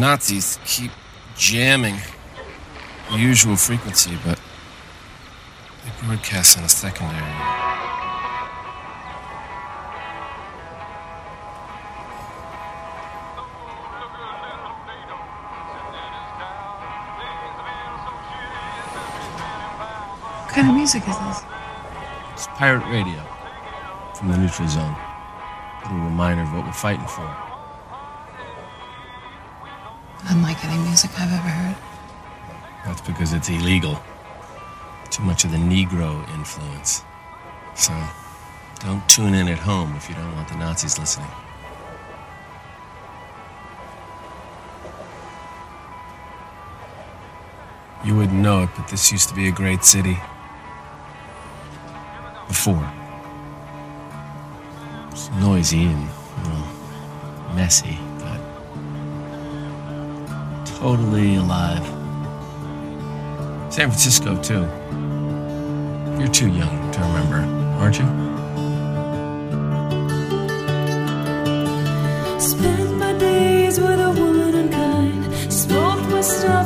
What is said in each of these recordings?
Nazis keep jamming the usual frequency, but they broadcast on a secondary. What kind of music is this? It's pirate radio from the neutral zone. A little reminder of what we're fighting for. Unlike any music I've ever heard. That's because it's illegal. Too much of the Negro influence. So, don't tune in at home if you don't want the Nazis listening. You wouldn't know it, but this used to be a great city. Before. It's noisy and, messy, totally alive. San Francisco, too. You're too young to remember, aren't you? Spent my days with a woman unkind. Smoked my stuff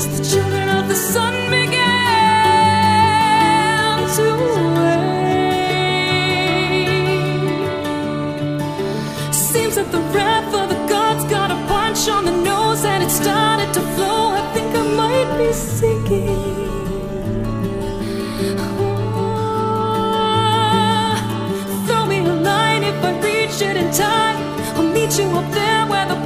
as the children of the sun began to wake. Seems that the wrath of the gods got a punch on the nose and it started to flow. I think I might be sinking. Ah, Throw me a line if I reach it in time. I'll meet you up there where the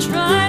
try